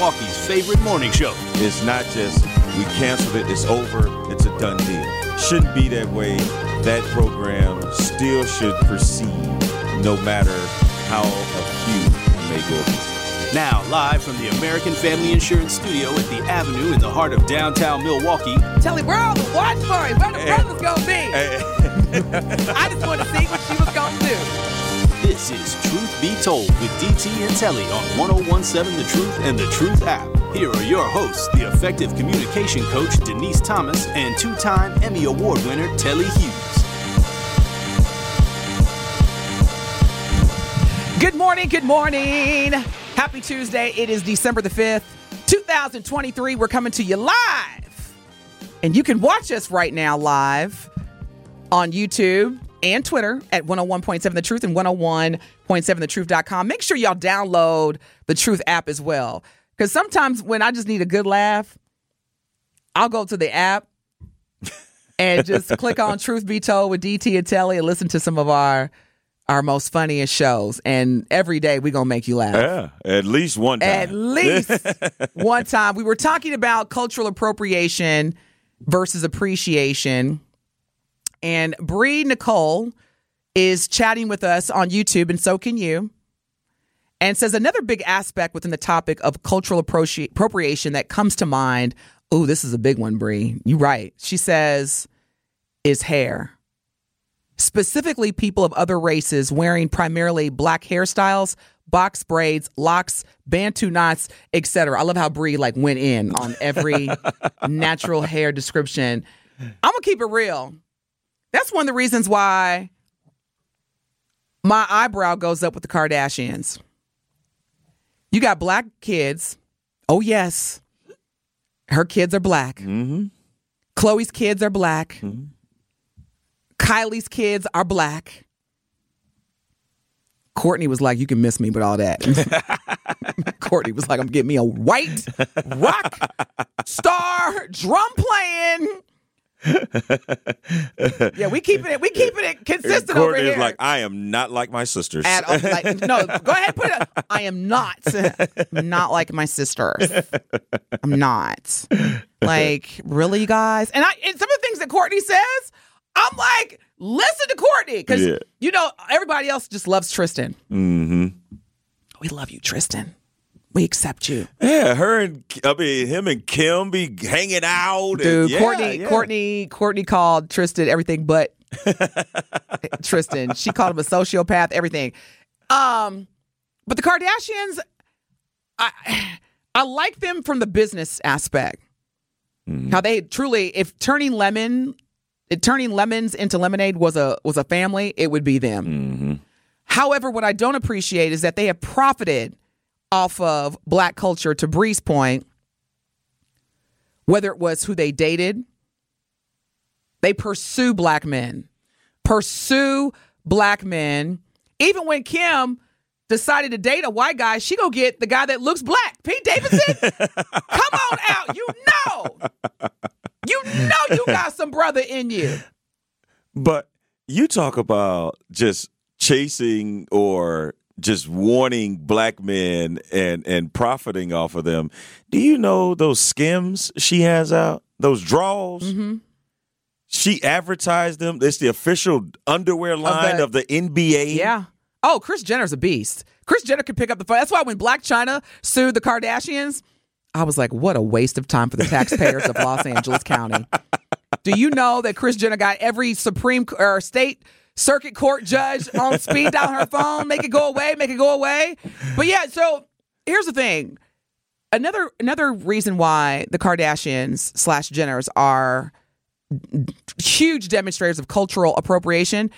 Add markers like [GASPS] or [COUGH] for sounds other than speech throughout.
Milwaukee's favorite morning show. It's not just we canceled it, it's over, it's a done deal. Shouldn't be that way. That program still should proceed no matter how acute may go. Now, live from the American Family Insurance Studio at the Avenue in the heart of downtown Milwaukee, Tell Telly, where all the watch party? Where the eh. brothers gonna be? Hey. Eh. [LAUGHS] I just want to see what she was gonna do. This is Truth Be Told with DT and Telly on 1017 The Truth and The Truth app. Here are your hosts, the effective communication coach Denise Thomas and two time Emmy Award winner Telly Hughes. Good morning, good morning. Happy Tuesday. It is December the 5th, 2023. We're coming to you live. And you can watch us right now live on YouTube and Twitter at 101.7 The Truth and 101.7thetruth.com. Make sure y'all download the Truth app as well. Because sometimes when I just need a good laugh, I'll go to the app and just [LAUGHS] click on Truth Be Told with DT and Telly and listen to some of our our most funniest shows. And every day we're gonna make you laugh. Yeah, at least one time. At least [LAUGHS] one time. We were talking about cultural appropriation versus appreciation. And Bree Nicole is chatting with us on YouTube, and so can you. And says another big aspect within the topic of cultural appropriation that comes to mind. Oh, this is a big one, Bree. You right. She says, is hair specifically people of other races wearing primarily black hairstyles, box braids, locks, bantu knots, etc. I love how Bree like went in on every [LAUGHS] natural hair description. I'm gonna keep it real. That's one of the reasons why my eyebrow goes up with the Kardashians. You got black kids. Oh yes, her kids are black. Mm-hmm. Khloé's kids are black. Kylie's kids are black. Kourtney was like, "You can miss me, but all that." [LAUGHS] Kourtney was like, "I'm getting me a white rock star drum playing." Yeah, we keeping it. We keeping it consistent over Kourtney here. is like, I am not like my sisters. At all, like, no, go ahead, put it. [LAUGHS] I am not, not like my sisters. I'm not. Like, really, you guys? And I, and some of the things that Kourtney says, I'm like, listen to Kourtney because Yeah. you know everybody else just loves Tristan. mm-hmm. We love you, Tristan. We accept you, Yeah, her and I mean him and Kim be hanging out. and- dude. yeah, Kourtney, yeah. Kourtney, Kourtney called Tristan everything but [LAUGHS] Tristan. She called him a sociopath, everything. Um, but the Kardashians, I I like them from the business aspect. How they truly, if turning lemon, if turning lemons into lemonade was a was a family, it would be them. However, what I don't appreciate is that they have profited off of black culture. To Bree's point, whether it was who they dated, they pursue black men, pursue black men. Even when Kim decided to date a white guy, she go get the guy that looks black, Pete Davidson. [LAUGHS] Come on out, you know, you know, you got some brother in you. But you talk about just chasing or just warning black men and and profiting off of them. Do you know those skims she has out? Those draws? Mm-hmm. She advertised them. It's the official underwear line the- of the, NBA. Yeah. Oh, Kris Jenner's a beast. Kris Jenner could pick up the phone. That's why when Blac Chyna sued the Kardashians, I was like, what a waste of time for the taxpayers of Los Angeles County. [LAUGHS] Do you know that Kris Jenner got every Supreme or state circuit court judge on speed dial her phone, make it go away, make it go away? But yeah, so here's the thing. Another another reason why the Kardashians slash Jenners are huge demonstrators of cultural appropriation.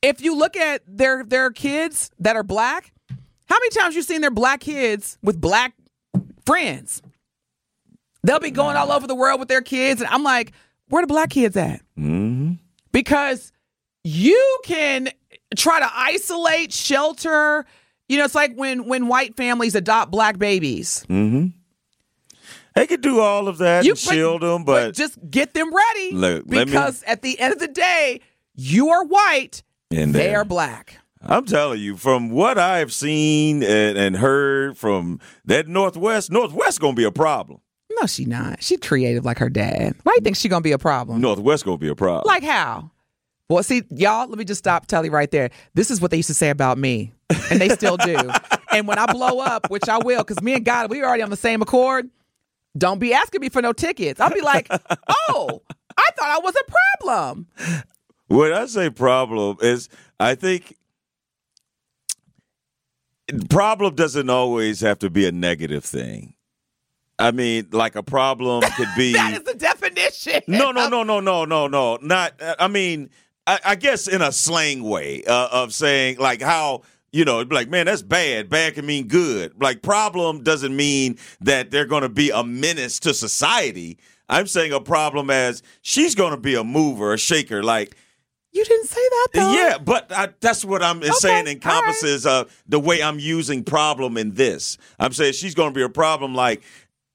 If you look at their their kids that are black, how many times you seen their black kids with black friends? They'll be going all over the world with their kids, and I'm like, where the black kids at? Mm-hmm. Because you can try to isolate, shelter. You know, it's like when when white families adopt black babies. Mm-hmm. They could do all of that You and shield them, but but, just get them ready Look, let me- because at the end of the day, you are white, And they there. are black. I'm telling you, from what I've seen and, and heard from that Northwest, Northwest gonna be a problem. No, she not. She creative like her dad. Why do you think she gonna be a problem? Northwest gonna be a problem. Like how? Well, see, y'all, let me just stop Telly right there. This is what they used to say about me, and they still do. [LAUGHS] and when I blow up, which I will, because me and God, we were already on the same accord. Don't be asking me for no tickets. I'll be like, [LAUGHS] oh, I thought I was a problem. When I say problem is, I think problem doesn't always have to be a negative thing. I mean, like a problem could [LAUGHS] be. That is the definition. no, no, no, no, no, no, no. Not. I mean, I, I guess in a slang way uh, of saying like how you know, like, man, that's bad. Bad can mean good. Like problem doesn't mean that they're going to be a menace to society. I'm saying a problem as she's going to be a mover, a shaker. Like, You didn't say that though. yeah, but I, that's what I'm saying all encompasses uh, the way I'm using problem in this. I'm saying she's going to be a problem. Like,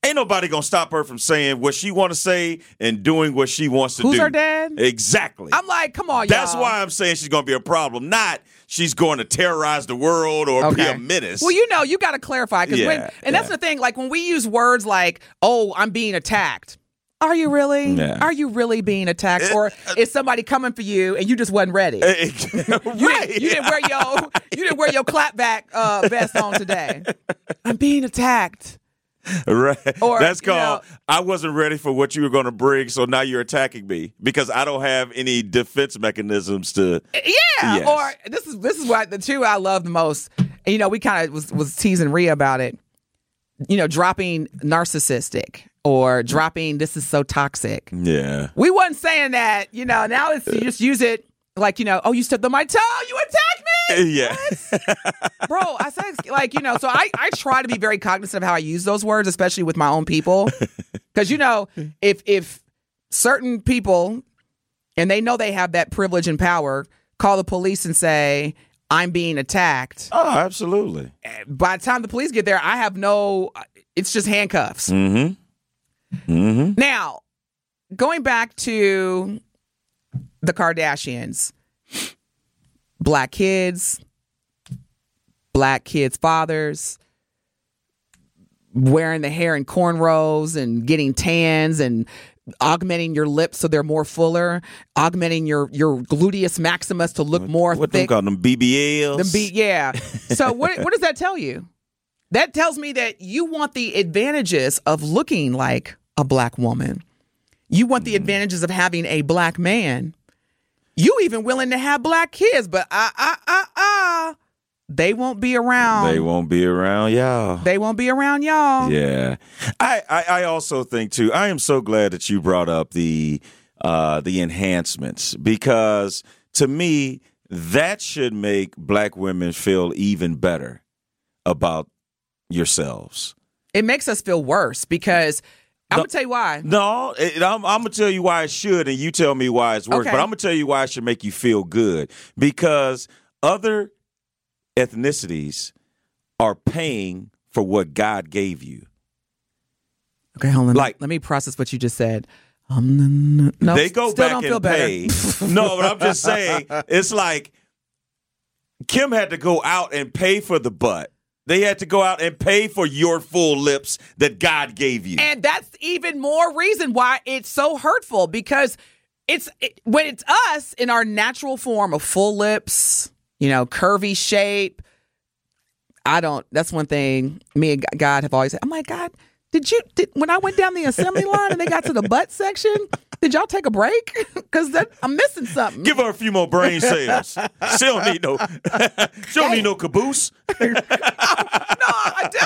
ain't nobody to stop her from saying what she want to say and doing what she wants to Who's do. Who's her dad? Exactly. I'm like, come on, That's y'all. That's why I'm saying she's to be a problem. Not she's going to terrorize the world or be a menace. Well, you know, you got to clarify because when, Yeah, and that's the thing. Like when we use words like, "Oh, I'm being attacked." Are you really? Yeah. Are you really being attacked, or uh, is somebody coming for you and you just wasn't ready? right. Eh, eh, [LAUGHS] you, didn't, you didn't wear your you didn't wear your clapback uh, vest on today. [LAUGHS] I'm being attacked. [LAUGHS] Right. Or, That's you called know- I wasn't ready for what you were going to bring, so now you're attacking me because I don't have any defense mechanisms to. Yeah. Yes. Or this is this is what the two I love the most. You know, we kind of was was teasing Rhea about it. You know, dropping narcissistic or dropping this is so toxic. Yeah. We wasn't saying that. You know, now it's you just use it like you know. Oh, you stepped on my toe. You attacked me. [LAUGHS] Yeah. bro i said like you know so i i try to be very cognizant of how i use those words especially with my own people [LAUGHS] because you know if if certain people and they know they have that privilege and power call the police and say i'm being attacked Oh, absolutely. by the time the police get there i have no it's just handcuffs Mm-hmm. Mm-hmm. now going back to the kardashians black kids black kids fathers wearing the hair in cornrows and getting tans and augmenting your lips so they're more fuller augmenting your your gluteus maximus to look more What them thick. call them BBLs? the be yeah. [LAUGHS] So what what does that tell you? That tells me that you want the advantages of looking like a black woman. You want the mm-hmm. advantages of having a black man you even willing to have black kids but ah ah ah ah they won't be around They won't be around, y'all. They won't be around y'all Yeah, I, I I also think too. I am so glad that you brought up the uh, the enhancements because to me that should make black women feel even better about yourselves. it makes us feel worse because i'm No. gonna tell you why No, it, I'm, I'm gonna tell you why it should, and you tell me why it's worse. Okay. But I'm gonna tell you why it should make you feel good because other ethnicities are paying for what God gave you. okay hold on Like- let me process what you just said um, no, they go back don't and feel pay. no, but I'm just saying, [LAUGHS] it's like Kim had to go out and pay for the butt. They had to go out and pay for your full lips that God gave you. And that's even more reason why it's so hurtful because it's it, when it's us in our natural form of full lips, you know, curvy shape. I don't. That's one thing me and God have always said. Oh I'm like God. Did you did when I went down the assembly line and they got to the butt section? Did y'all take a break? [LAUGHS] Because I'm missing something. Give her a few more brain [LAUGHS] cells. she don't need no. [LAUGHS] she don't need no caboose. no, I do.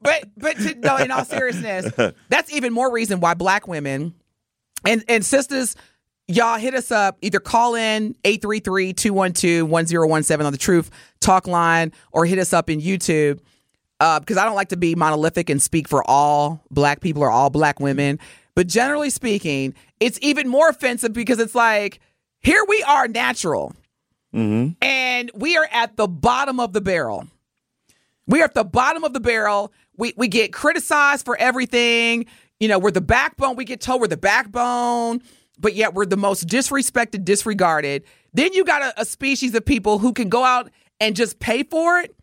But but to, no, in all seriousness, that's even more reason why black women and and sisters, y'all hit us up. Either call in 833-212-1017 on the Truth Talk line, or hit us up in YouTube. Uh, because I don't like to be monolithic and speak for all black people or all black women. But generally speaking, it's even more offensive because it's like, here we are natural. And we are at the bottom of the barrel. We are at the bottom of the barrel. We we get criticized for everything. You know, we're the backbone. We get told we're the backbone, but yet we're the most disrespected, disregarded. Then you got a, a species of people who can go out and just pay for it,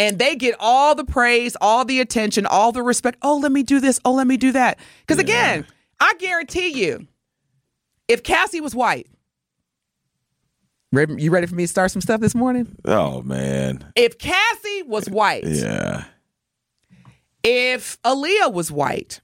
and they get all the praise, all the attention, all the respect. Oh, let me do this. Oh, let me do that. Because again, I guarantee you, if Cassie was white, you ready for me to start some stuff this morning? Oh man. If Cassie was white, Yeah. if Aaliyah was white,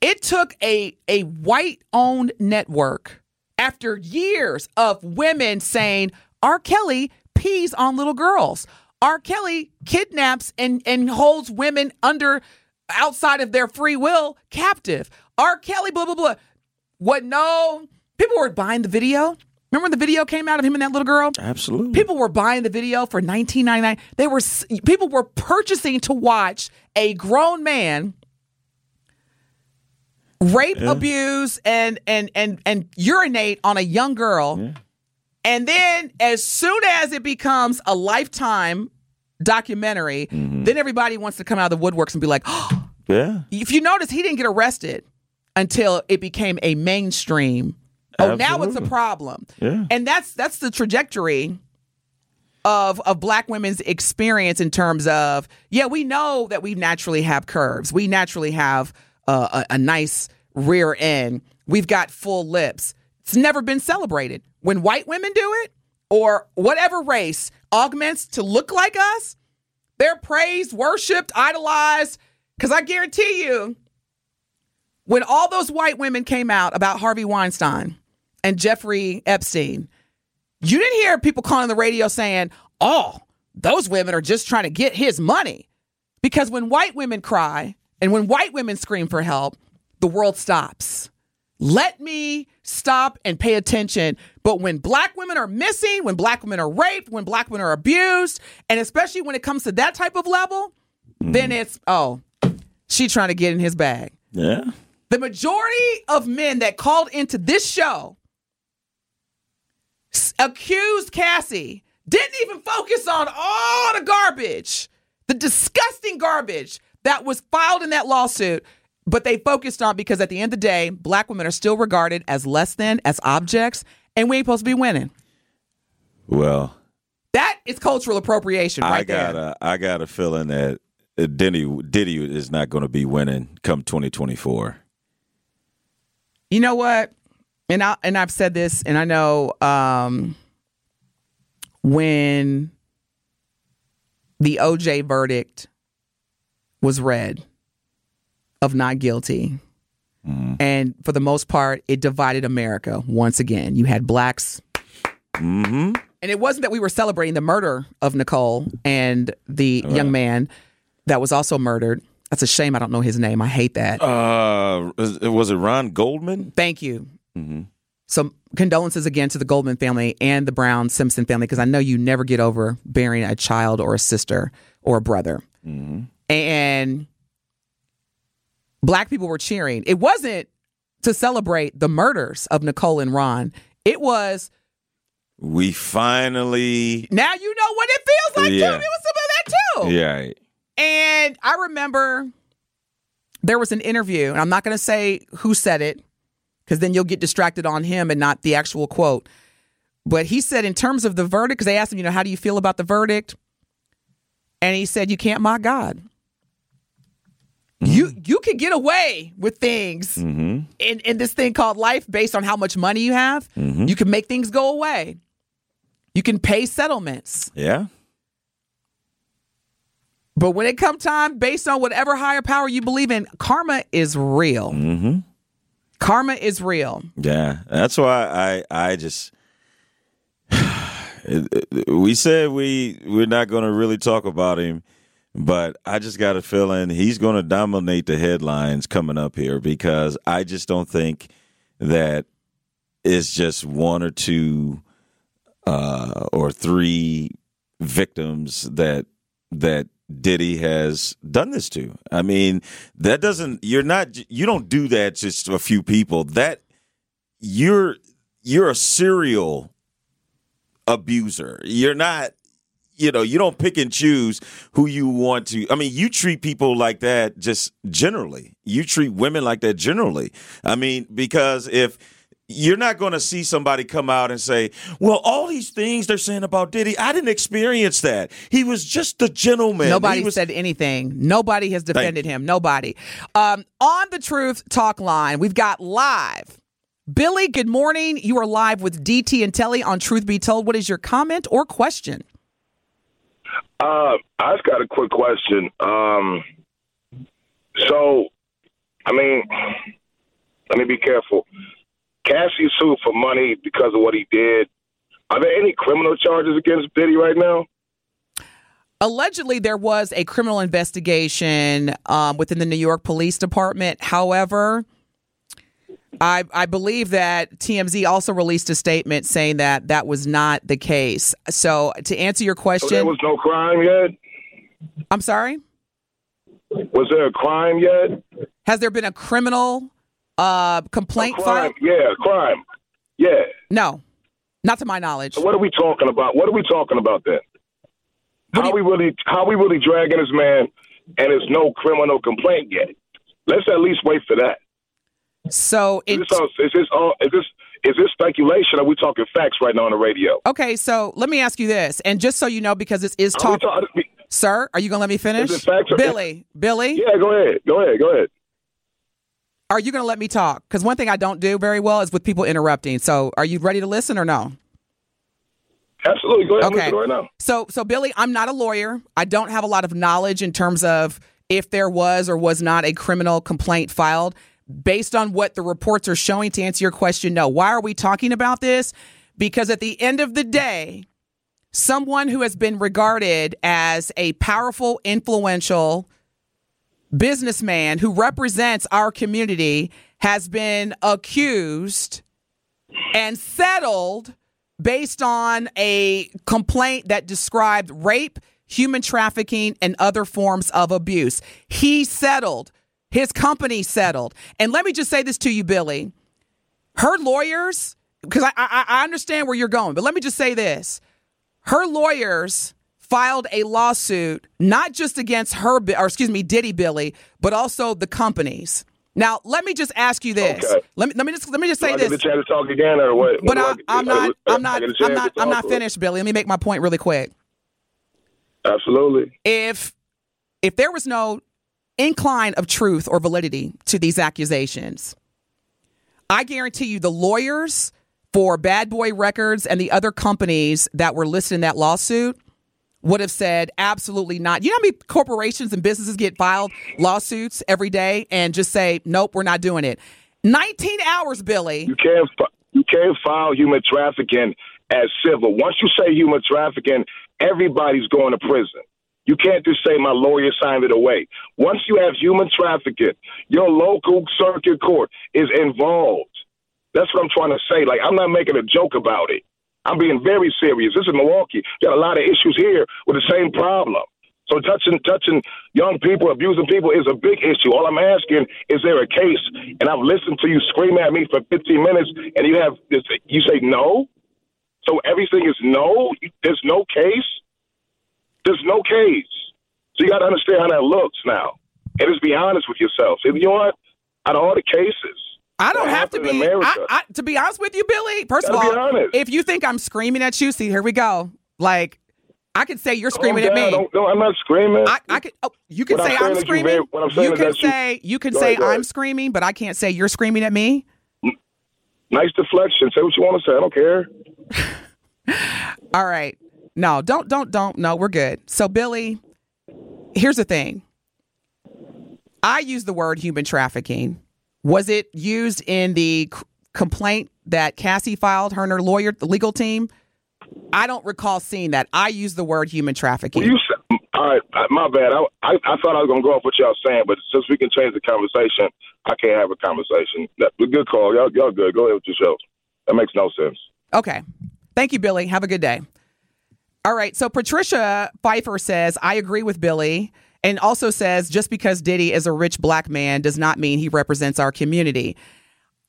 it took a a white owned network after years of women saying R. Kelly pees on little girls. R. Kelly kidnaps and, and holds women under outside of their free will captive. R. Kelly, blah blah blah. What no people were buying the video. Remember when the video came out of him and that little girl? Absolutely. People were buying the video for 19.99. They were people were purchasing to watch a grown man rape, abuse, and and and and urinate on a young girl. And then as soon as it becomes a lifetime documentary, then everybody wants to come out of the woodworks and be like, oh, [GASPS] yeah. if you notice, he didn't get arrested until it became a mainstream. Oh, now it's a problem. Yeah. And that's that's the trajectory of of black women's experience in terms of yeah, we know that we naturally have curves. We naturally have uh, a, a nice rear end. We've got full lips. It's never been celebrated. When white women do it, or whatever race augments to look like us, they're praised, worshipped, idolized. Because I guarantee you, when all those white women came out about Harvey Weinstein and Jeffrey Epstein, you didn't hear people calling the radio saying, oh, those women are just trying to get his money. Because when white women cry and when white women scream for help, the world stops. Let me stop and pay attention. But when black women are missing, when black women are raped, when black women are abused, and especially when it comes to that type of level, mm-hmm. then it's, oh, she trying to get in his bag. Yeah. The majority of men that called into this show accused Cassie didn't even focus on all the garbage, the disgusting garbage that was filed in that lawsuit, but they focused on because at the end of the day, black women are still regarded as less than, as objects, and we ain't supposed to be winning. Well, That is cultural appropriation right I got there. a I got a feeling that uh, Diddy Diddy is not going to be winning come 2024. You know what? And I and I've said this, and I know um, when the OJ verdict was read of not guilty, and for the most part, it divided America once again. You had blacks. Mm-hmm. And it wasn't that we were celebrating the murder of Nicole and the young man that was also murdered. That's a shame. I don't know his name. I hate that. Uh, was was it Ron Goldman? Thank you. So condolences again to the Goldman family and the Brown Simpson family because I know you never get over burying a child or a sister or a brother. And black people were cheering. It wasn't to celebrate the murders of Nicole and Ron. It was We finally. now you know what it feels like Yeah. too. It was some of that too. Yeah. And I remember there was an interview, and I'm not going to say who said it because then you'll get distracted on him and not the actual quote. But he said, in terms of the verdict, because they asked him, you know, how do you feel about the verdict? And he said, you can't mock God. Mm-hmm. You you can get away with things mm-hmm. in, in this thing called life based on how much money you have. Mm-hmm. You can make things go away. You can pay settlements. Yeah. But when it come time, based on whatever higher power you believe in, karma is real. Mm-hmm. Karma is real. Yeah, that's why I I just [SIGHS] we said we we're not going to really talk about him, but I just got a feeling he's going to dominate the headlines coming up here because I just don't think that it's just one or two uh, or three victims that that Diddy has done this to. I mean, that doesn't you're not you don't do that just to a few people. That you're you're a serial abuser. You're not you know, you don't pick and choose who you want to. I mean, you treat people like that just generally. You treat women like that generally. I mean, because if you're not going to see somebody come out and say, "Well, all these things they're saying about Diddy, I didn't experience that. He was just a gentleman." Nobody was- said anything. Nobody has defended him. Nobody. Um, on the Truth Talk line, we've got live. Billy, good morning. You are live with DT and Telly on Truth Be Told. What is your comment or question? Uh, I just got a quick question. Um, so, I mean, let me be careful. Cassie sued for money because of what he did. Are there any criminal charges against Diddy right now? Allegedly, there was a criminal investigation um, within the New York Police Department. However, I, I believe that TMZ also released a statement saying that that was not the case. So, to answer your So question, there was no crime yet. I'm sorry. Was there a crime yet? Has there been a criminal uh, complaint crime, filed? yeah, crime, yeah. No, not to my knowledge. So what are we talking about? What are we talking about then? How we really, how we really dragging this man, and there's no criminal complaint yet? Let's at least wait for that. So, Is this all? Is this all? Is this is this speculation? Or are we talking facts right now on the radio? okay, so let me ask you this, and just so you know, because this is talk, talk- sir, are you gonna let me finish? Is facts or- Billy, Billy, yeah, go ahead. Go ahead. Go ahead. are you gonna let me talk? Because one thing I don't do very well is with people interrupting. So, are you ready to listen or no? Absolutely. Go ahead. Okay. right now. So, so Billy, I'm not a lawyer. I don't have a lot of knowledge in terms of if there was or was not a criminal complaint filed. Based on what the reports are showing, to answer your question, no. Why are we talking about this? Because at the end of the day, someone who has been regarded as a powerful, influential businessman who represents our community has been accused and settled based on a complaint that described rape, human trafficking, and other forms of abuse. He settled. His company settled. And let me just say this to you, Billy. Her lawyers, because I, I, I understand where you're going, but let me just say this. Her lawyers filed a lawsuit not just against her, or excuse me, Diddy Billy, but also the companies. Now, let me just ask you this. Okay. Let me let me just let me just say I get this. the chance to talk again, or what? But I, I'm not. I'm not. get I'm not. I'm not finished, Billy. Let me make my point really quick. Absolutely. If if there was no incline of truth or validity to these accusations, I guarantee you the lawyers for Bad Boy Records and the other companies that were listed in that lawsuit would have said absolutely not. You know how many corporations and businesses get filed lawsuits every day and just say, nope, we're not doing it. 19 hours, Billy. You can't you can't file human trafficking as civil. Once you say human trafficking, everybody's going to prison. You can't just say my lawyer signed it away. Once you have human trafficking, your local circuit court is involved. That's what I'm trying to say. Like I'm not making a joke about it. I'm being very serious. This is Milwaukee. Got a lot of issues here with the same problem. So touching touching young people, abusing people is a big issue. All I'm asking is there a case? And I've listened to you scream at me for 15 minutes, and you have this, you say no. So everything is no. There's no case. There's no case. So you got to understand how that looks now, and just be honest with yourself. If you know what, out of all the cases, I don't have to be. I, I, to be honest with you, Billy. First of all, if you think I'm screaming at you, see, here we go. Like, I could say you're screaming Calm at me. Don't- No, I'm not screaming. I, I could. Oh, you can What I'm say I'm you screaming. what I'm You can that you- say you can say ahead, I'm screaming, but I can't say you're screaming at me. nice deflection. Say what you want to say. I don't care. [LAUGHS] All right. No, don't, don't, don't. No, we're good. So, Billy, here's the thing. I use the word human trafficking. Was it used in the c- complaint that Cassie filed, her and her lawyer, the legal team? I don't recall seeing that. I use the word human trafficking. Well, you all right, uh, my bad. I, I I thought I was gonna go off what y'all saying, but since we can change the conversation, I can't have a conversation. That, good call, y'all. Y'all good. Go ahead with your show. That makes no sense. Okay. Thank you, Billy. Have a good day. All right. So Patricia Pfeiffer says, I agree with Billy. And also says, just because Diddy is a rich black man does not mean he represents our community.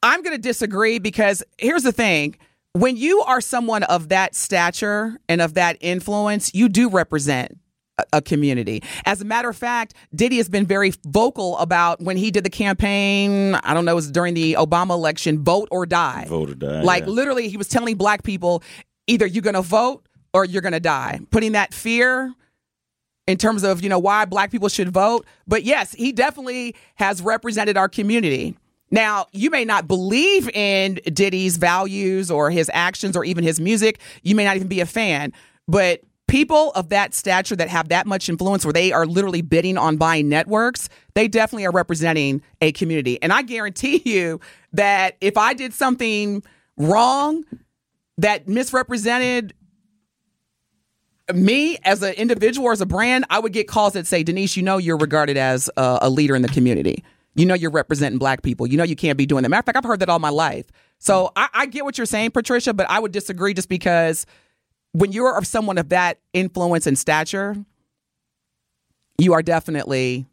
I'm going to disagree because here's the thing. When you are someone of that stature and of that influence, you do represent a- community. As a matter of fact, Diddy has been very vocal about when he did the campaign. I don't know, it was during the Obama election, vote or die. Vote or die, Like yeah. literally, he was telling black people either you're going to vote or you're going to die, putting that fear in terms of you know why black people should vote. But yes, he definitely has represented our community. Now, you may not believe in Diddy's values or his actions or even his music. You may not even be a fan, but people of that stature that have that much influence where they are literally bidding on buying networks, they definitely are representing a community. And I guarantee [LAUGHS] you that if I did something wrong that misrepresented me as an individual or as a brand, I would get calls that say, Denise, you know you're regarded as a, a leader in the community. You know you're representing black people. You know you can't be doing that. Matter of fact, I've heard that all my life. So I, I get what you're saying, Patricia, but I would disagree just because when you're someone of that influence and stature, you are definitely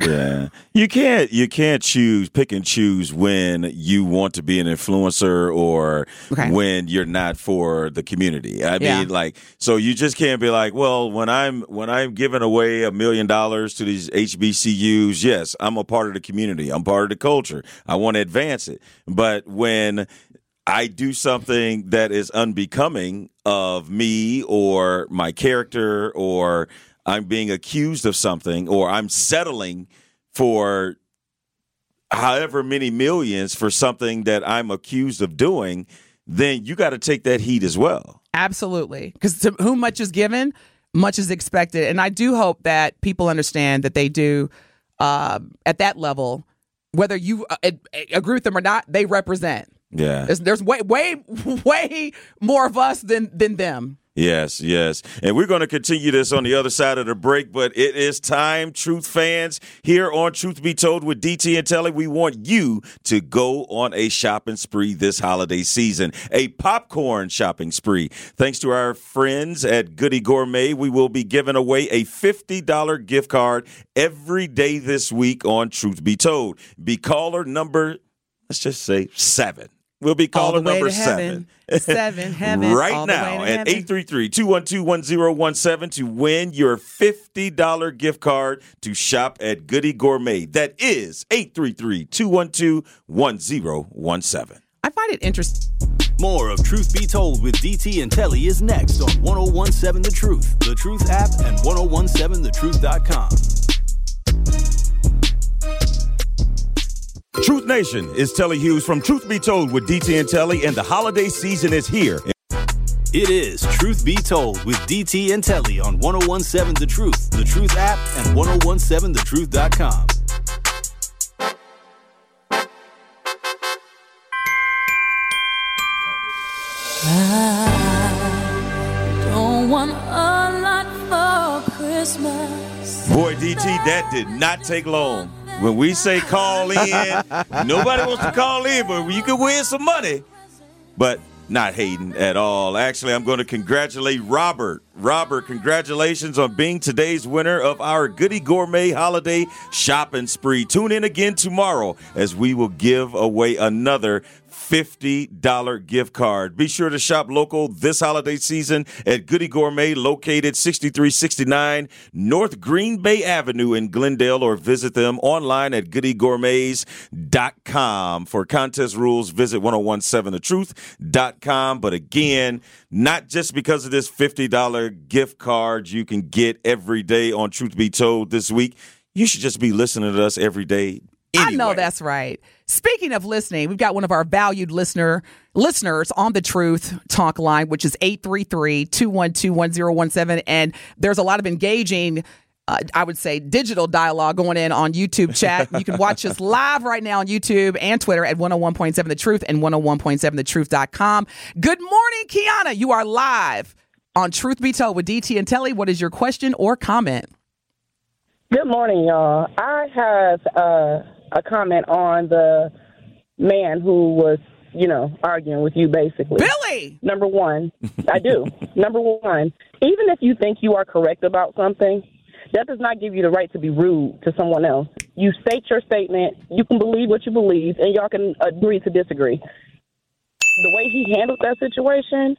Yeah, you can't you can't choose pick and choose when you want to be an influencer or Okay. when you're not for the community. I Yeah. mean, like, so you just can't be like, well, when I'm when I'm giving away a million dollars to these HBCUs, yes, I'm a part of the community. I'm part of the culture. I want to advance it. But when I do something that is unbecoming of me or my character, or I'm being accused of something, or I'm settling for however many millions for something that I'm accused of doing, then you got to take that heat as well. Absolutely. Because to whom much is given, much is expected. And I do hope that people understand that they do, uh, at that level, whether you uh, agree with them or not, they represent. Yeah. There's, there's way, way, [LAUGHS] way more of us than than them. Yes, yes. And we're going to continue this on the other side of the break, but it is time, Truth fans, here on Truth Be Told with DT and Telly. We want you to go on a shopping spree this holiday season, a popcorn shopping spree. Thanks to our friends at Goody Gourmet, we will be giving away a $50 gift card every day this week on Truth Be Told. Be caller number, let's just say seven. We'll be All caller number to heaven. Seven, [LAUGHS] heaven, right all the now way to at heaven. 833-212-1017 to win your $50 gift card to shop at Goody Gourmet. That is 833-212-1017. I find it interesting. More of Truth Be Told with DT and Telly is next on 1017 The Truth, The Truth app, and 1017thetruth.com. Truth Nation is Telly Hughes from Truth Be Told with DT and Telly, and the holiday season is here. It is Truth Be Told with DT and Telly on 1017 The Truth, The Truth app, and 1017thetruth.com. Don't want a lot for Christmas. Boy, DT, that did not take long. When we say call in, nobody wants to call in, but you can win some money. But not hating at all. Actually, I'm going to congratulate Robert. Robert, congratulations on being today's winner of our Goody Gourmet Holiday Shopping Spree. Tune in again tomorrow as we will give away another $50 gift card. Be sure to shop local this holiday season at Goody Gourmet, located 6369 North Green Bay Avenue in Glendale, or visit them online at goodygourmets.com. For contest rules, visit 1017thetruth.com. But again, not just because of this $50 gift card you can get every day on Truth Be Told this week. You should just be listening to us every day. I know that's right. Speaking of listening, we've got one of our valued listener listeners on the Truth Talk line, which is 833-212-1017 and there's a lot of engaging uh, I would say, digital dialogue going in on YouTube chat. You can watch us [LAUGHS] live right now on YouTube and Twitter at 101.7 The Truth and 101.7thetruth.com. Good morning, Kiana. You are live on Truth Be Told with DT and Telly. What is your question or comment? Good morning, y'all. I have uh, a comment on the man who was, you know, arguing with you basically. Billy! Number one, I do. [LAUGHS] Number one, even if you think you are correct about something, that does not give you the right to be rude to someone else. You state your statement, you can believe what you believe, and y'all can agree to disagree. The way he handled that situation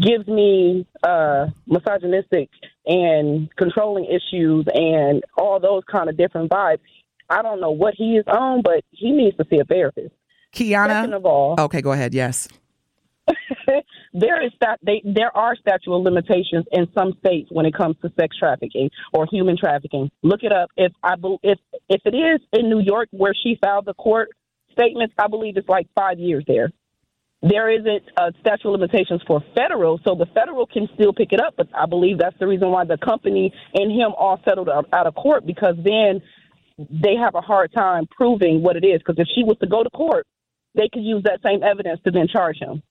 gives me uh, misogynistic and controlling issues and all those kind of different vibes. I don't know what he is on, but he needs to see a therapist. Kiana? Second of all, Okay, go ahead. Yes. [LAUGHS] there is that they there are statute of limitations in some states when it comes to sex trafficking or human trafficking. Look it up. If I if if it is in New York where she filed the court statements, I believe it's like five years there. There isn't a statute of limitations for federal, so the federal can still pick it up. But I believe that's the reason why the company and him all settled out, out of court because then they have a hard time proving what it is. Because if she was to go to court, they could use that same evidence to then charge him.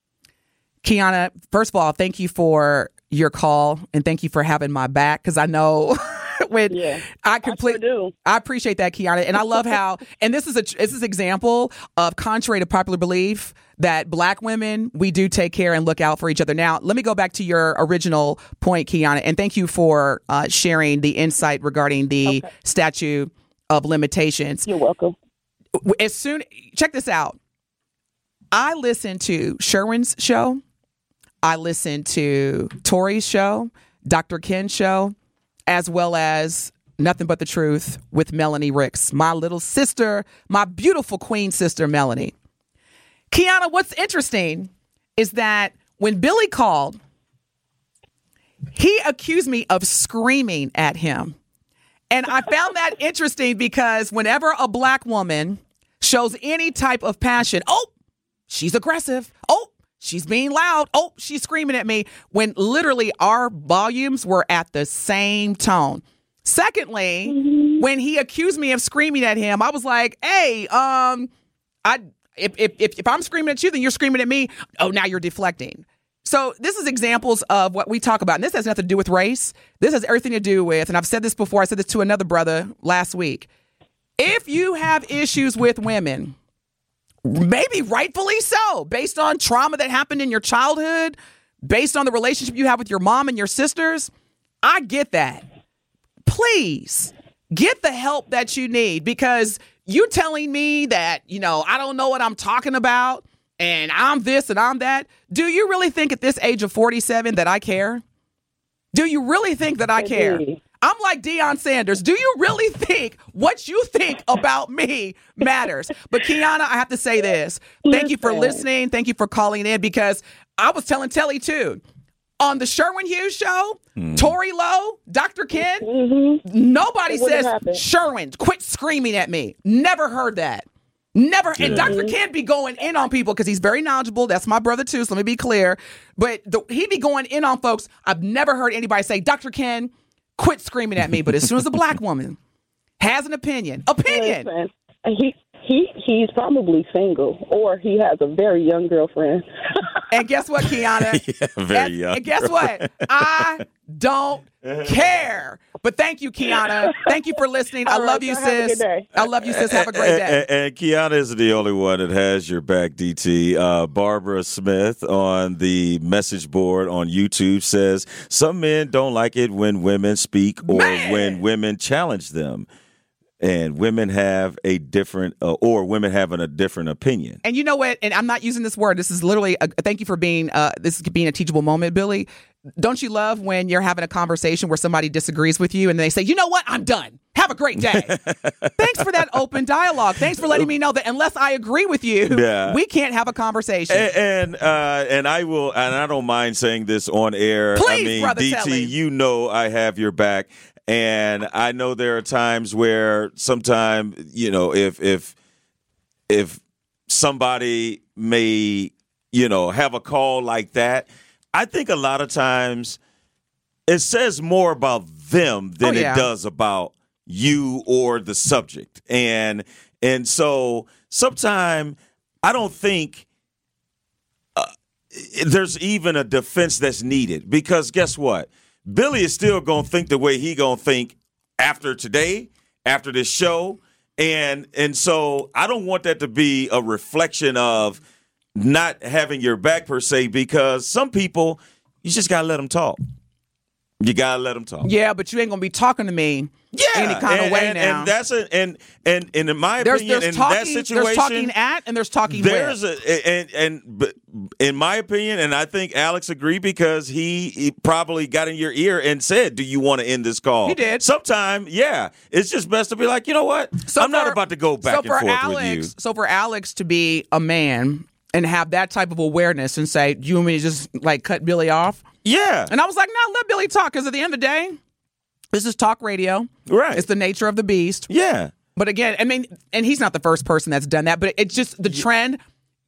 Kiana, first of all, thank you for your call and thank you for having my back because I know [LAUGHS] when Yeah, I completely do. I appreciate that, Kiana, and I love how [LAUGHS] and this is a this is example of contrary to popular belief that black women we do take care and look out for each other. Now, let me go back to your original point, Kiana, and thank you for uh, sharing the insight regarding the statute of limitations. You're welcome. As soon check this out. I listen to Sherwin's show. I listen to Tory's show, Dr. Ken's show, as well as Nothing But the Truth with Melanie Ricks, my little sister, my beautiful queen sister, Melanie. Kiana, what's interesting is that when Billy called, he accused me of screaming at him. And I found that interesting because whenever a black woman shows any type of passion, oh, she's aggressive. Oh, she's being loud. Oh, she's screaming at me when literally our volumes were at the same tone. Secondly, when he accused me of screaming at him, I was like, "Hey, um, I if if if, if I'm screaming at you, then you're screaming at me. Oh, now you're deflecting." So this is examples of what we talk about, and this has nothing to do with race. This has everything to do with, and I've said this before. I said this to another brother last week. If you have issues with women, maybe rightfully so, based on trauma that happened in your childhood, based on the relationship you have with your mom and your sisters, I get that. Please get the help that you need because you telling me that, you know, I don't know what I'm talking about and I'm this and I'm that. Do you really think at this age of 47 that I care? Do you really think that I care? I'm like Deion Sanders. Do you really think what you think about me matters? But Kiana, I have to say this. Thank you for listening. Thank you for calling in because I was telling Telly too. On the Sherwin Hughes show, mm. Tory Lowe, Dr. Ken, nobody It wouldn't says, happen. Sherwin, quit screaming at me. Never heard that. Never. And Dr. Ken be going in on people because he's very knowledgeable. That's my brother too. So let me be clear. But the, he be going in on folks. I've never heard anybody say, Dr. Ken, quit screaming at me. But as soon as a black woman has an opinion, opinion. Listen, he he he's probably single or he has a very young girlfriend. [LAUGHS] And guess what, Kiana? [LAUGHS] very and, young and guess what? I don't care. But thank you, Kiana. Thank you for listening. I All right, love you, y'all have a good sis. I love you, sis. Have a great day. And, and Kiana isn't the only one that has your back, DT. Uh, Barbara Smith on the message board on YouTube says some men don't like it when women speak or Man! when women challenge them. And women have a different, uh, or women having a different opinion. And you know what? And I'm not using this word. This is literally. A, thank you for being. Uh, this is being a teachable moment, Billy. Don't you love when you're having a conversation where somebody disagrees with you and they say, "You know what? I'm done. Have a great day." [LAUGHS] Thanks for that open dialogue. Thanks for letting me know that unless I agree with you, Yeah. we can't have a conversation. And and, uh, and I will, and I don't mind saying this on air. I Please, mean, Brother DT, Telly. you know I have your back, and I know there are times where, sometime, you know, if if if somebody may, you know, have a call like that, I think a lot of times it says more about them than Oh, yeah. it does about you or the subject. And and so sometimes I don't think uh, there's even a defense that's needed because guess what? Billy is still to think the way he to think after today, after this show. And and so I don't want that to be a reflection of not having your back per se because some people you just got to let them talk. You got to let them talk. Yeah, but you ain't gonna be talking to me any kind and, of way and, now. And that's a and and and in my there's opinion, there's in talking that situation, there's talking at and there's talking there's with. a and and but in my opinion, and I think Alex agreed because he, he probably got in your ear and said, "Do you want to end this call?" He did. Sometime, yeah, it's just best to be like, you know what, So I'm not about to go back so and for forth Alex, with you. So for Alex to be a man and have that type of awareness and say, "Do you want me to just like cut Billy off?" Yeah, And I was like, "No, let Billy talk." Because at the end of the day, this is talk radio. Right. It's the nature of the beast. yeah. But again, I mean, and he's not the first person that's done that. But it's just the trend,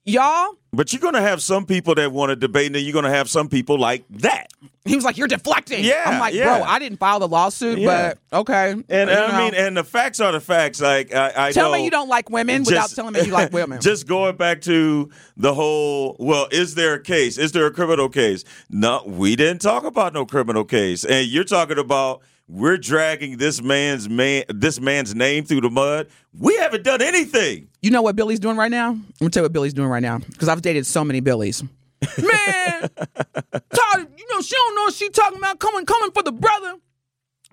y'all. But you're to have some people that want to debate, and then you're to have some people like that. He was like, "You're deflecting." Yeah, I'm like, yeah. bro, I didn't file the lawsuit, Yeah. but okay. And, and I know. mean, and the facts are the facts. Like I, I tell me you don't like women without telling me you like women. [LAUGHS] Just going back to the whole, well, is there a case? Is there a criminal case? No, we didn't talk about no criminal case. And you're talking about we're dragging this man's man this man's name through the mud. We haven't done anything. You know what Billy's doing right now? I'm gonna tell you what Billy's doing right now because I've dated so many Billys. [LAUGHS] Man, Todd, you know she don't know what she talking about coming coming for the brother,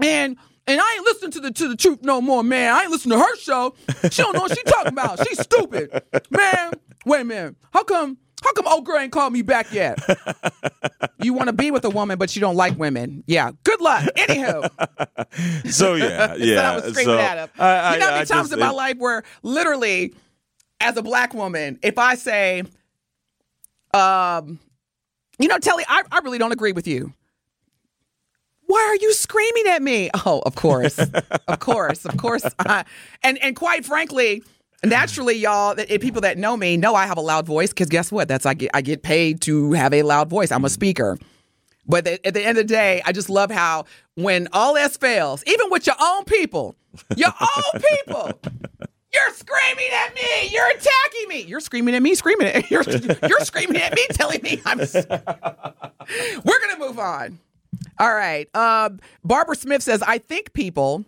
and and I ain't listening to the to the truth no more, man. I ain't listening to her show. She don't know what she talking about. She's stupid, man. Wait a minute, how come? How come old girl ain't called me back yet? [LAUGHS] you want to be with a woman, but you don't like women. Yeah. Good luck. Anywho, [LAUGHS] So yeah, [LAUGHS] yeah. I was screaming so, at him. I, I, you know how I many times just- in my life where literally, as a black woman, if I say, um, you know, Telly, I, I really don't agree with you. Why are you screaming at me? Oh, of course, of course, of course. I, and and quite frankly, naturally, y'all, if people that know me know I have a loud voice because guess what? That's I get I get paid to have a loud voice. I'm a speaker. But the, at the end of the day, I just love how when all else fails, even with your own people, your [LAUGHS] own people, you're screaming at me, you're attacking me, you're screaming at me, screaming at [LAUGHS] you're you're screaming at me, telling me I'm. We're gonna move on. All right. Um, Barbara Smith says, I think people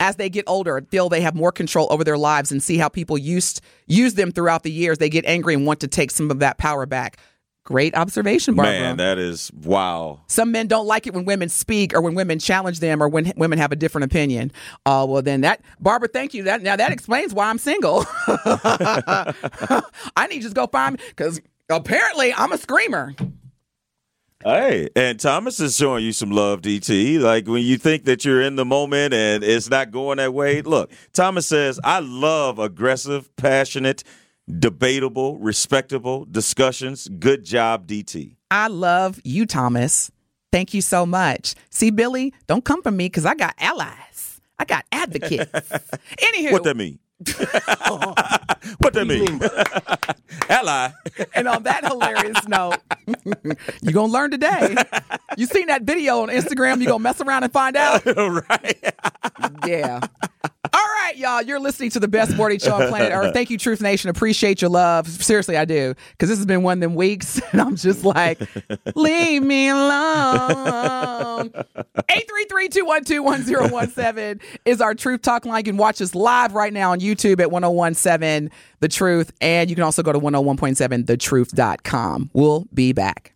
as they get older feel they have more control over their lives and see how people used use them throughout the years. They get angry and want to take some of that power back. Great observation, Barbara. Man, that is wow. Some men don't like it when women speak or when women challenge them or when women have a different opinion. Uh, well, then that, Barbara, thank you. That Now that explains why I'm single. [LAUGHS] I need to just go find, because apparently I'm a screamer. Hey, and Thomas is showing you some love, DT. Like when you think that you're in the moment and it's not going that way. Look, Thomas says, I love aggressive, passionate, debatable, respectable discussions. Good job, DT. I love you, Thomas. Thank you so much. See, Billy, don't come for me because I got allies. I got advocates. [LAUGHS] Anywho, What that mean? [LAUGHS] what that mean? [LAUGHS] Ally. [LAUGHS] and on that hilarious note, you're going to learn today. You seen that video on Instagram, you're going to mess around and find out. right. Yeah. All right, y'all. You're listening to the best morning show on planet Earth. Thank you, Truth Nation. Appreciate your love. Seriously, I do. Because this has been one of them weeks, [LAUGHS] and I'm just like, leave me alone. 833-212-1017 is our Truth Talk line. You can watch us live right now on YouTube at 1017 The Truth. And you can also go to 101.7thetruth.com. We'll be back.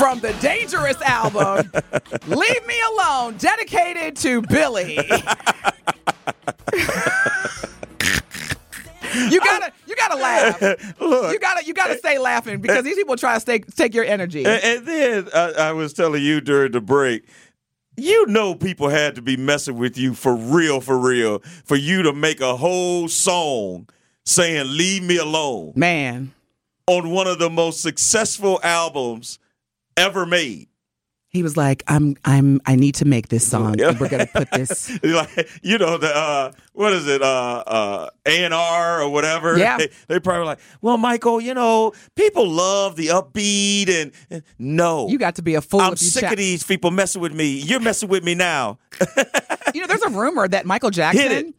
from the Dangerous album, [LAUGHS] Leave Me Alone, dedicated to Billy. you gotta, you gotta laugh. Look, You gotta, you gotta stay laughing because these people try to stay, take your energy. And, and then I, I was telling you during the break, you know, people had to be messing with you for real, for real, for you to make a whole song saying "Leave Me Alone" Man, on one of the most successful albums ever made. he was like, "I'm, I'm, I need to make this song. Yeah. We're gonna put this." [LAUGHS] like you know the uh, what is it uh uh A and R or whatever. Yeah. they, they probably like, well, Michael, you know, people love the upbeat and, and no, You got to be a fool. I'm if you sick of these people messing with me. You're messing with me now. [LAUGHS] You know, there's a rumor that Michael Jackson,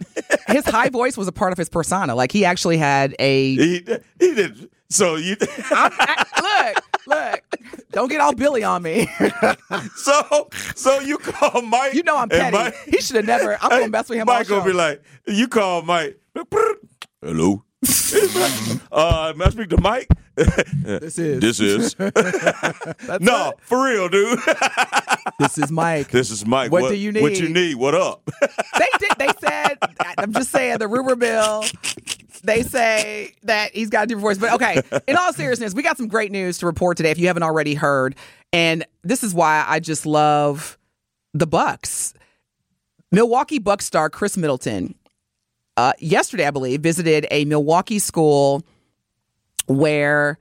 his high voice was a part of his persona. Like he actually had a. He, he did. So you, I'm, I, look, look, don't get all Billy on me. [LAUGHS] so so you call Mike. You know I'm petty. Mike- He should have never. I'm gonna mess with him. Mike gonna be like, you call Mike. Hello. [LAUGHS] uh, may I speak to Mike? [LAUGHS] This is. This is. No, it. for real, dude. This is Mike. this is Mike. What do you need? What you need? need? What up? they did. They said. I'm just saying the rumor mill. They say that he's got a different voice. But okay, in all seriousness, we got some great news to report today. If you haven't already heard, and this is why I just love the Bucks. Milwaukee Bucks star Khris Middleton, uh, yesterday I believe, visited a Milwaukee school where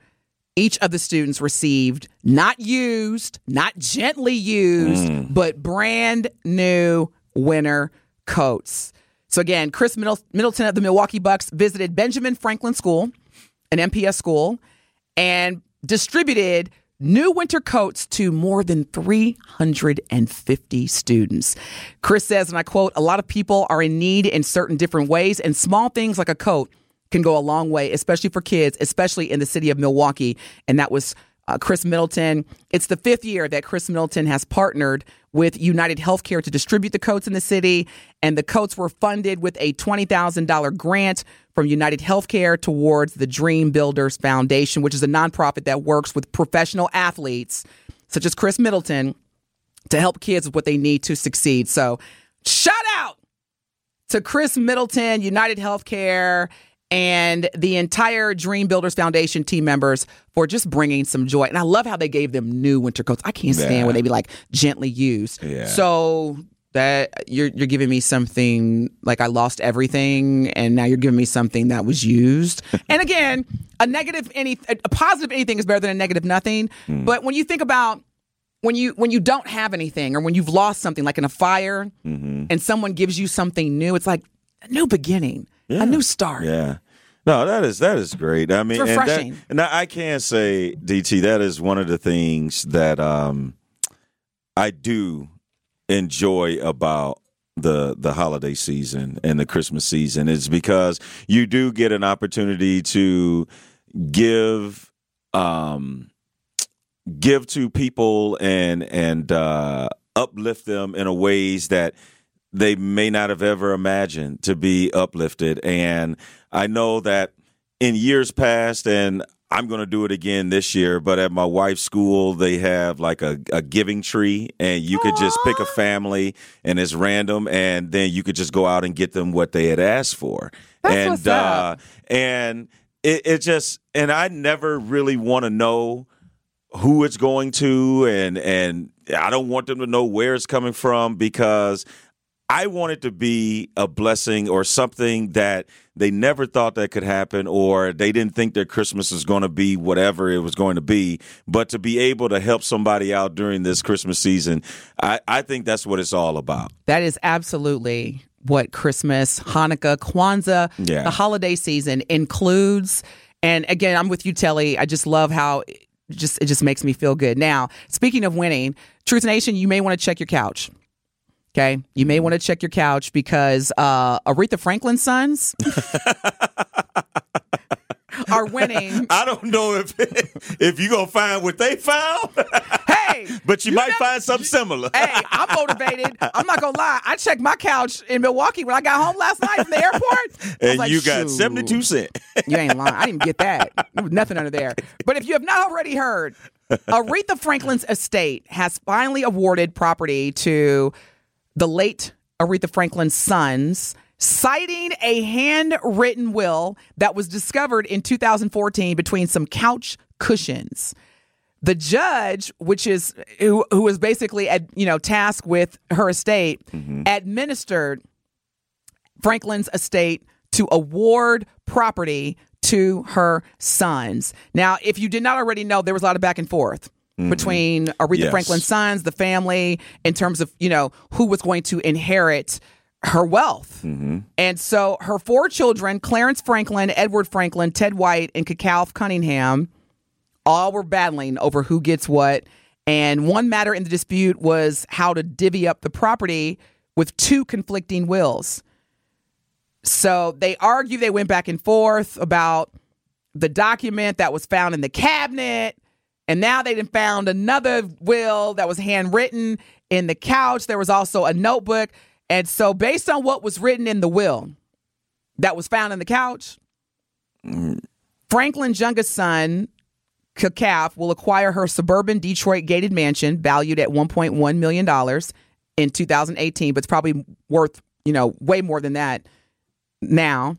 each of the students received not used, not gently used, but brand new winter coats. So again, Khris Middleton of the Milwaukee Bucks visited Benjamin Franklin School, an MPS school, and distributed new winter coats to more than 350 students. Khris says, and I quote, a lot of people are in need in certain different ways, and small things like a coat can go a long way, especially for kids, especially in the city of Milwaukee. And that was uh, Khris Middleton. It's the fifth year that Khris Middleton has partnered with United Healthcare to distribute the coats in the city. And the coats were funded with a $20,000 grant from United Healthcare towards the Dream Builders Foundation, which is a nonprofit that works with professional athletes such as Khris Middleton to help kids with what they need to succeed. So, shout out to Khris Middleton, United Healthcare, and the entire Dream Builders Foundation team members for just bringing some joy. And I love how they gave them new winter coats. I can't stand Yeah. when they be like gently used. Yeah. So that you're you're giving me something like I lost everything, and now you're giving me something that was used. [LAUGHS] and again, a negative any a positive anything is better than a negative nothing. Hmm. But when you think about when you when you don't have anything or when you've lost something like in a fire Mm-hmm. and someone gives you something new it's like a new beginning a new start Yeah. No, that is that is great. I mean, and, that- refreshing. and I I can say, DT, that is one of the things that um, I do enjoy about the the holiday season and the Christmas season is because you do get an opportunity to give um give to people and and uh uplift them in a ways that they may not have ever imagined to be uplifted. And I know that in years past, and I'm going to do it again this year, but at my wife's school, they have like a, a giving tree, and you could just pick a family, and it's random, and then you could just go out and get them what they had asked for. That's and what's up. uh and it, it just and I never really want to know who it's going to and and I don't want them to know where it's coming from because I want it to be a blessing or something that they never thought that could happen or they didn't think their Christmas was going to be whatever it was going to be. But to be able to help somebody out during this Christmas season, I, I think that's what it's all about. that is absolutely what christmas hanukkah kwanzaa Yeah. the holiday season includes and again i'm with you telly i just love how it just it just makes me feel good now speaking of winning truth nation you may want to check your couch Okay, you may want to check your couch because uh, Aretha Franklin's sons [LAUGHS] are winning. I don't know if [LAUGHS] if you're going to find what they found, Hey, [LAUGHS] but you, might never- find something similar. hey, I'm motivated. I'm not gonna lie. I checked my couch in Milwaukee when I got home last night from the airport. And like, you got "Shoot." 72 cents. You ain't lying. I didn't get that. There was nothing under there. But if you have not already heard, Aretha Franklin's estate has finally awarded property to the late Aretha Franklin's sons, citing a handwritten will that was discovered in 2014 between some couch cushions. The judge, which is who, who was basically at, you know tasked with her estate, mm-hmm. administered Franklin's estate to award property to her sons. Now, if you did not already know, there was a lot of back and forth Mm-hmm. between Aretha Yes. Franklin's sons, the family, in terms of, you know, who was going to inherit her wealth. Mm-hmm. And so her four children, Clarence Franklin, Edward Franklin, Ted White, and Kecalf Cunningham, all were battling over who gets what. And one matter in the dispute was how to divvy up the property with two conflicting wills. So they argue, they went back and forth about the document that was found in the cabinet. And now they found another will that was handwritten in the couch. There was also a notebook. And so, based on what was written in the will that was found in the couch, Franklin's youngest son, Kecalf, will acquire her suburban Detroit gated mansion valued at $1.1 million in 2018, but it's probably worth, you know, way more than that now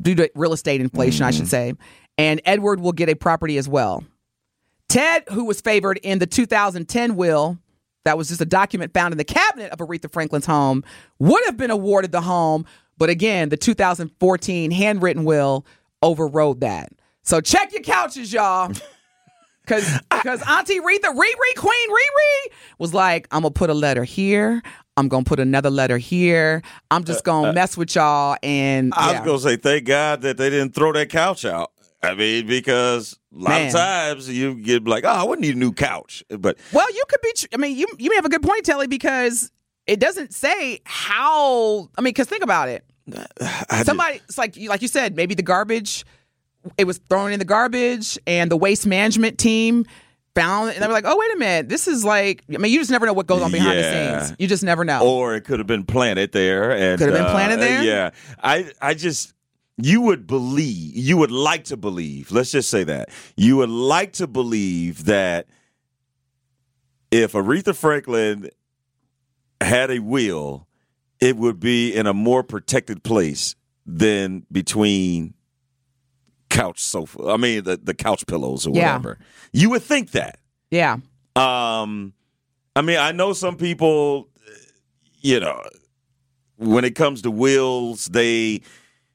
due to real estate inflation, I should mm-hmm. say. And Edward will get a property as well. Ted, who was favored in the 2010 will, that was just a document found in the cabinet of Aretha Franklin's home, would have been awarded the home. But again, the 2014 handwritten will overrode that. So check your couches, y'all. [LAUGHS] Cause, [LAUGHS] cause Auntie Aretha, Riri, Queen Riri was like, I'm gonna put a letter here. I'm gonna put another letter here. I'm just uh, gonna uh, mess with y'all. And I yeah. was gonna say, thank God that they didn't throw that couch out. I mean, because a lot Man. of times you get like, oh, I wouldn't need a new couch. But Well, you could be. tr- I mean, you you may have a good point, Telly, because it doesn't say how. I mean, because think about it. [SIGHS] I Somebody, it's like you- like you said, maybe the garbage. It was thrown in the garbage, and the waste management team found it, and they were like, "Oh, wait a minute, this is like." I mean, you just never know what goes on behind Yeah. the scenes. You just never know. or it could have been planted there and Could have been uh, planted there? yeah i i just you would believe you would like to believe let's just say that you would like to believe that if aretha franklin had a will it would be in a more protected place than between couch sofa i mean the, the couch pillows or Yeah. whatever. You would think that. Yeah, um, I mean, I know some people, you know, when it comes to wills, they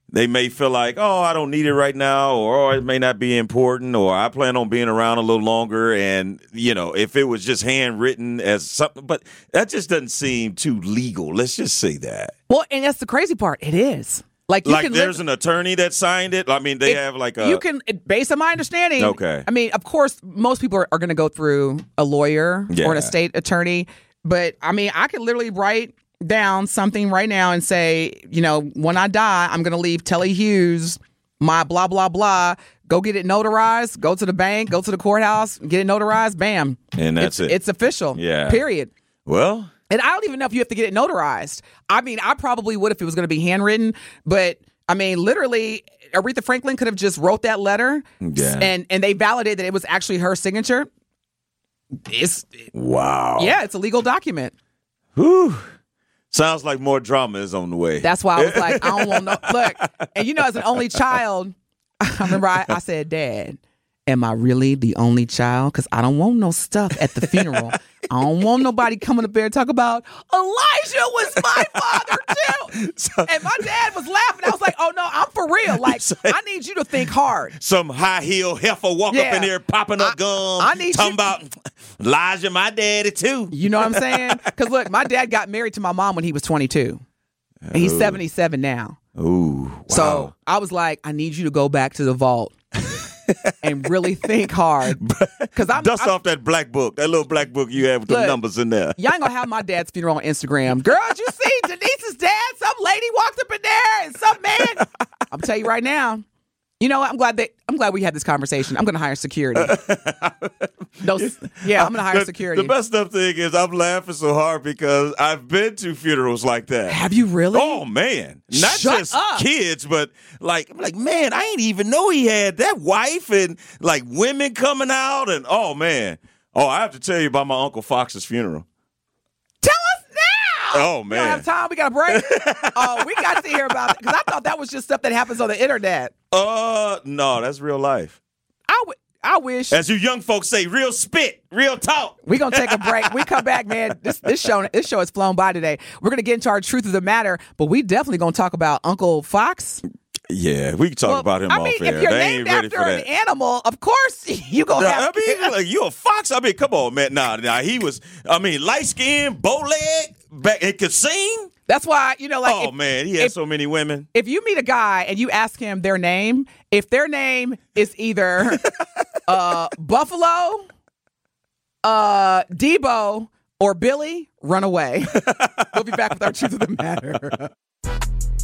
they may feel like, oh, I don't need it right now, or oh, it may not be important, or I plan on being around a little longer. And you know, if it was just handwritten as something, but that just doesn't seem too legal. Let's just say that. well, and that's the crazy part. It is like you like, can there's live, an attorney that signed it. I mean, they It- have like a you can based on my understanding Okay. i mean of course most people are, are going to go through a lawyer or an estate attorney but i mean i could literally write down something right now and say you know when i die i'm going to leave telly hughes my blah blah blah go get it notarized go to the bank go to the courthouse get it notarized bam And that's it's, it. it's official Yeah. period well. and I don't even know if you have to get it notarized. I mean, I probably would if it was going to be handwritten, but I mean, literally, Aretha Franklin could have just wrote that letter, Yeah. and and they validated that it was actually her signature. It's Wow. yeah, it's a legal document. Whew. Sounds like more drama is on the way. That's why I was like, I don't want no [LAUGHS] look. And you know, as an only child, [LAUGHS] I remember I, I said, Dad, am I really the only child? Because I don't want no stuff at the funeral. I don't want nobody coming up there and talk about Elijah was my [LAUGHS] father too. and my dad was laughing. I was like, oh no, I'm for real. [LAUGHS] Like, I need you to think hard. some high heel heifer walk Yeah. up in here popping up gum. I need talking you- about Elijah, my daddy too. You know what I'm saying? [LAUGHS] Because look, my dad got married to my mom when he was 22. And he's 77 now. Ooh, wow. So I was like, I need you to go back to the vault and really think hard. [LAUGHS] Because I'm, dust I'm- off that black book, that little black book you have with the numbers in there. Y'all ain't gonna have my dad's funeral on Instagram. Girl, did you see [LAUGHS] Denise's dad? Some lady walked up in there and some man. I'm tell you right now. You know what? I'm glad that I'm glad we had this conversation. I'm gonna hire security. [LAUGHS] No, yeah, I'm gonna hire The- security. The messed up thing is I'm laughing so hard because I've been to funerals like that. have you really? Oh man, not Shut just up. kids, but like, I'm like, man, I ain't even know he had that wife and like women coming out, and oh man, oh, I have to tell you about my uncle Fox's funeral. [GASPS] Oh We don't have time. We got a break. oh, [LAUGHS] we got to hear about it because I thought that was just stuff that happens on the internet. Uh, no, that's real life. I would. I wish. As you young folks say, real spit, real talk. We're gonna take a break. We come back, man. This this show this show has flown by today. We're gonna get into our truth of the matter, but we definitely gonna talk about Uncle Fox. Yeah, we can talk Well, about him I off mean, air. if you're they named after for an that. animal, of course [LAUGHS] you go Nah, have. I mean, like, you a fox? I mean, come on, man. Nah, nah. He was. I mean, light skinned, bow leg, back and could sing. That's why you know, like, oh if, man, he had if- so many women. if you meet a guy and you ask him their name, if their name is either [LAUGHS] uh, Buffalo, uh, Debo, or Billy, run away. [LAUGHS] we'll be back with our truth of the matter.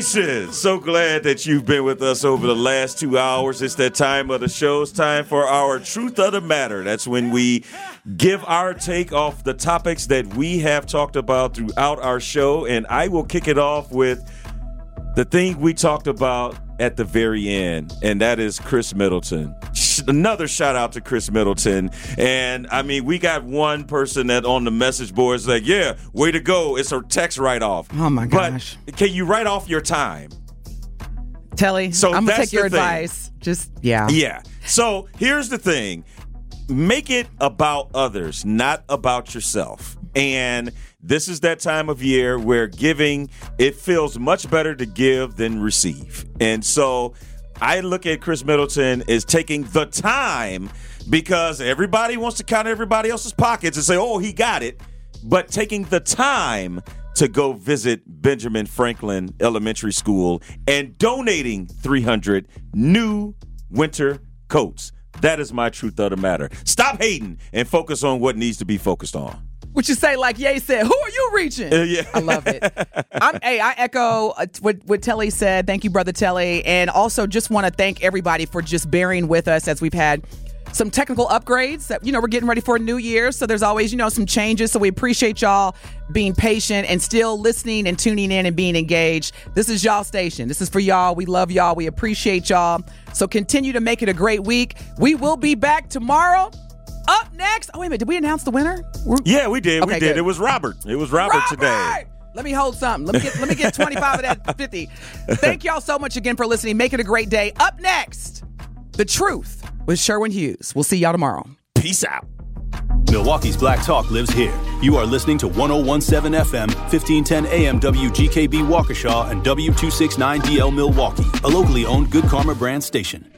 Nation, so glad that you've been with us over the last two hours. It's that time of the show. It's time for our Truth of the Matter. That's when we give our take off the topics that we have talked about throughout our show. And I will kick it off with the thing we talked about at the very end, and that is Khris Middleton. Another shout out to Khris Middleton. And I mean, we got one person that on the message board is like, yeah, way to go. It's a text write off. Oh, my gosh. But can you write off your time? Telly, So I'm gonna take your advice. Just yeah. Yeah. So here's the thing make it about others, not about yourself. And this is that time of year where giving, it feels much better to give than receive. And so I look at Khris Middleton as taking the time because everybody wants to count everybody else's pockets and say, oh, he got it. But taking the time to go visit Benjamin Franklin Elementary School and donating 300 new winter coats. That is my truth of the matter. Stop hating and focus on what needs to be focused on. Would you say like Ye said? Who are you reaching? Uh, yeah. I love it. [LAUGHS] I'm, hey, I echo uh, what what Telly said. Thank you, brother Telly, and also just want to thank everybody for just bearing with us as we've had some technical upgrades that you know we're getting ready for a new year. So there's always you know some changes. So we appreciate y'all being patient and still listening and tuning in and being engaged. This is y'all station. This is for y'all. We love y'all. We appreciate y'all. So continue to make it a great week. We will be back tomorrow. Up next. Oh wait a minute. Did we announce the winner? We're- Yeah, we did. we Okay, did. good. It was Robert. It was Robert, today. Robert! Let me hold something. Let me get let me get 25 of that [LAUGHS] 50. Thank y'all so much again for listening. Make it a great day. Up next, The Truth with Sherwin Hughes. We'll see y'all tomorrow. Peace out. Milwaukee's Black Talk lives here. You are listening to 1017 FM, 1510 AM WGKB Waukesha, and W269DL Milwaukee, a locally owned Good Karma brand station.